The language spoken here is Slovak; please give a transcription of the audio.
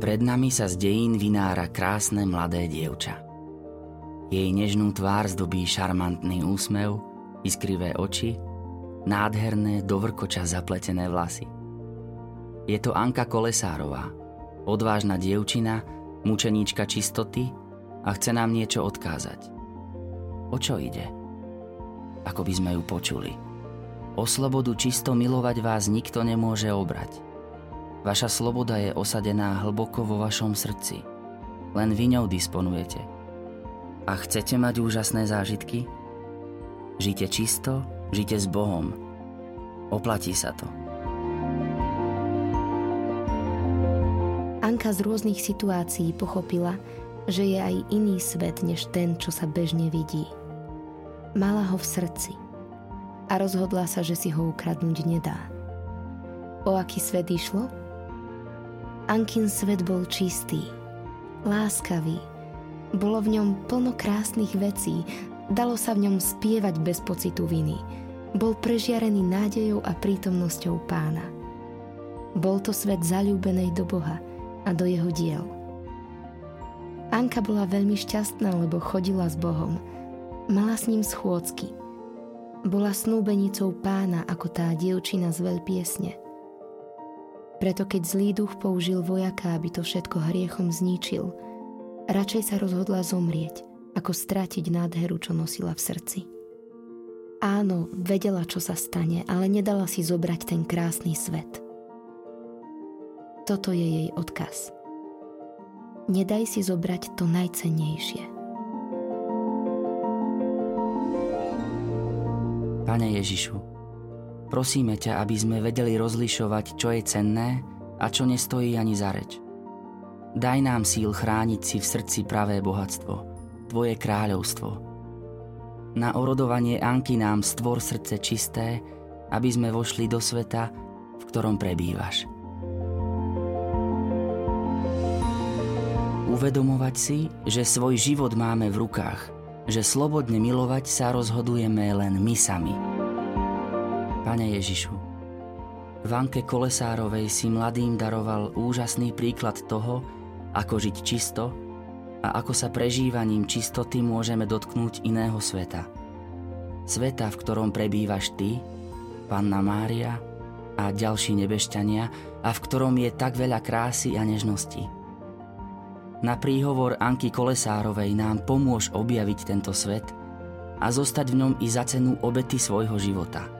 Pred nami sa z dejín vynára krásne mladé dievča. Jej nežnú tvár zdobí šarmantný úsmev, iskrivé oči, nádherné dovrkoča zapletené vlasy. Je to Anka Kolesárová, odvážna dievčina, mučeníčka čistoty a chce nám niečo odkázať. O čo ide? Ako by sme ju počuli. O slobodu čisto milovať vás nikto nemôže obrať – Vaša sloboda je osadená hlboko vo vašom srdci. Len vy ňou disponujete. A chcete mať úžasné zážitky? Žite čisto, žite s Bohom. Oplatí sa to. Anka z rôznych situácií pochopila, že je aj iný svet než ten, čo sa bežne vidí. Mala ho v srdci a rozhodla sa, že si ho ukradnúť nedá. O aký svet išlo? Ankin svet bol čistý, láskavý. Bolo v ňom plno krásnych vecí, dalo sa v ňom spievať bez pocitu viny. Bol prežiarený nádejou a prítomnosťou pána. Bol to svet zalúbenej do Boha a do jeho diel. Anka bola veľmi šťastná, lebo chodila s Bohom. Mala s ním schôdzky. Bola snúbenicou pána ako tá dievčina z veľpiesne – preto keď zlý duch použil vojaka, aby to všetko hriechom zničil, radšej sa rozhodla zomrieť, ako stratiť nádheru, čo nosila v srdci. Áno, vedela, čo sa stane, ale nedala si zobrať ten krásny svet. Toto je jej odkaz. Nedaj si zobrať to najcennejšie. Pane Ježišu, Prosíme ťa, aby sme vedeli rozlišovať, čo je cenné a čo nestojí ani za reč. Daj nám síl chrániť si v srdci pravé bohatstvo, Tvoje kráľovstvo. Na orodovanie Anky nám stvor srdce čisté, aby sme vošli do sveta, v ktorom prebývaš. Uvedomovať si, že svoj život máme v rukách, že slobodne milovať sa rozhodujeme len my sami. Pane Ježišu, Vanke Kolesárovej si mladým daroval úžasný príklad toho, ako žiť čisto a ako sa prežívaním čistoty môžeme dotknúť iného sveta. Sveta, v ktorom prebývaš Ty, Panna Mária a ďalší nebešťania a v ktorom je tak veľa krásy a nežnosti. Na príhovor Anky Kolesárovej nám pomôž objaviť tento svet a zostať v ňom i za cenu obety svojho života –